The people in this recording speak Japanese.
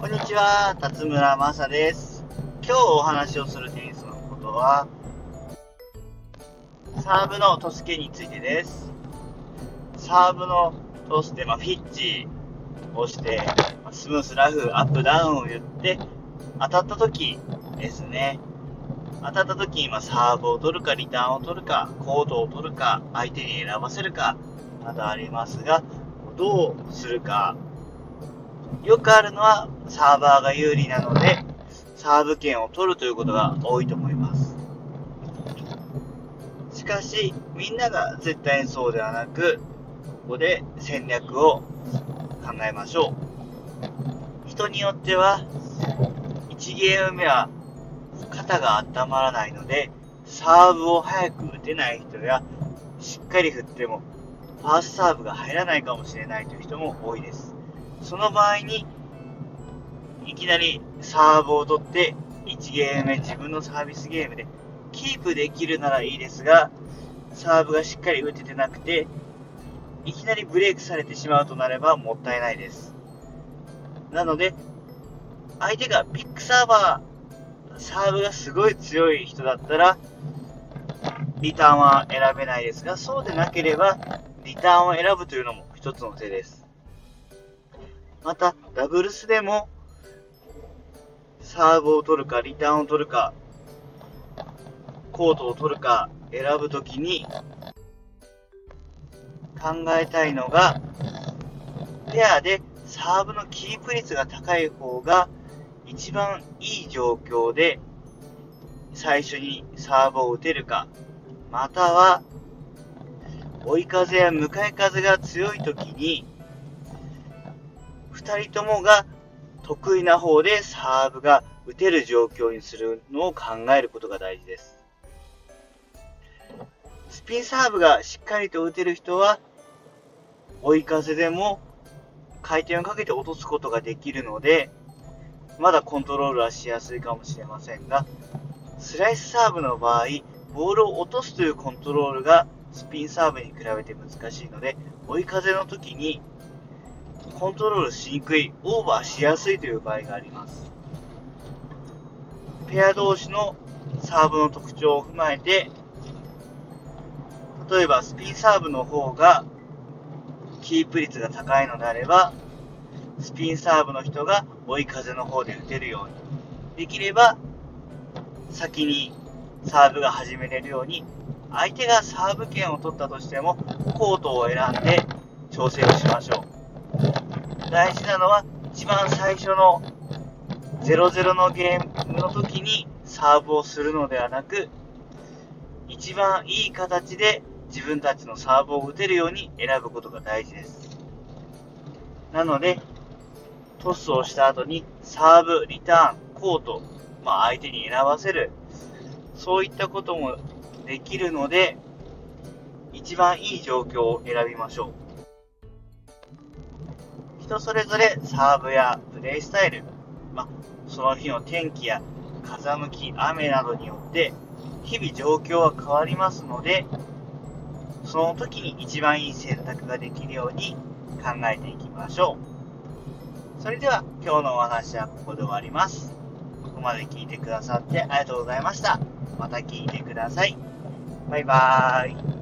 こんにちは、辰村正です。今日お話をするテニスのことは、サーブのトス系についてです。サーブのトスで、まあ、フィッチをして、ま、スムース、ラフ、アップ、ダウンを言って、当たった時ですね。当たった時に、まあ、サーブを取るか、リターンを取るか、コートを取るか、相手に選ばせるか、などありますが、どうするかよくあるのはサーバーが有利なので、サーブ権を取るということが多いと思います。しかし、みんなが絶対にそうではなく、ここで戦略を考えましょう。人によっては、1ゲーム目は肩が温まらないので、サーブを早く打てない人や、しっかり振っても、ファーストサーブが入らないかもしれないという人も多いです。その場合に、いきなりサーブを取って、1ゲーム目自分のサービスゲームでキープできるならいいですが、サーブがしっかり打ててなくて、いきなりブレイクされてしまうとなればもったいないです。なので、相手がビッグサーバー、サーブがすごい強い人だったら、リターンは選べないですが、そうでなければ、リターンを選ぶというのも一つの手です。また、ダブルスでも、サーブを取るか、リターンを取るか、コートを取るか選ぶときに、考えたいのが、ペアでサーブのキープ率が高い方が一番いい状況で最初にサーブを打てるか、または追い風や向かい風が強い時に2人ともが得意な方でサーブが打てる状況にするのを考えることが大事です。スピンサーブがしっかりと打てる人は、追い風でも回転をかけて落とすことができるので、まだコントロールはしやすいかもしれませんが、スライスサーブの場合、ボールを落とすというコントロールがスピンサーブに比べて難しいので、追い風の時にコントロールしにくい、オーバーしやすいという場合があります。ペア同士のサーブの特徴を踏まえて、例えばスピンサーブの方がキープ率が高いのであれば、スピンサーブの人が追い風の方で打てるように。できれば、先にサーブが始めれるように、相手がサーブ権を取ったとしても、コートを選んで調整をしましょう。大事なのは、一番最初の0-0のゲームの時にサーブをするのではなく、一番いい形で自分たちのサーブを打てるように選ぶことが大事です。なので、トスをした後にサーブ、リターン、コート、まあ相手に選ばせる、そういったこともできるので、一番いい状況を選びましょう。人それぞれサーブやプレイスタイル、まあ、その日の天気や風向き、雨などによって日々状況は変わりますので、その時に一番いい選択ができるように考えていきましょう。それでは今日のお話はここで終わります。ここまで聞いてくださってありがとうございました。また聞いてください。バイバーイ。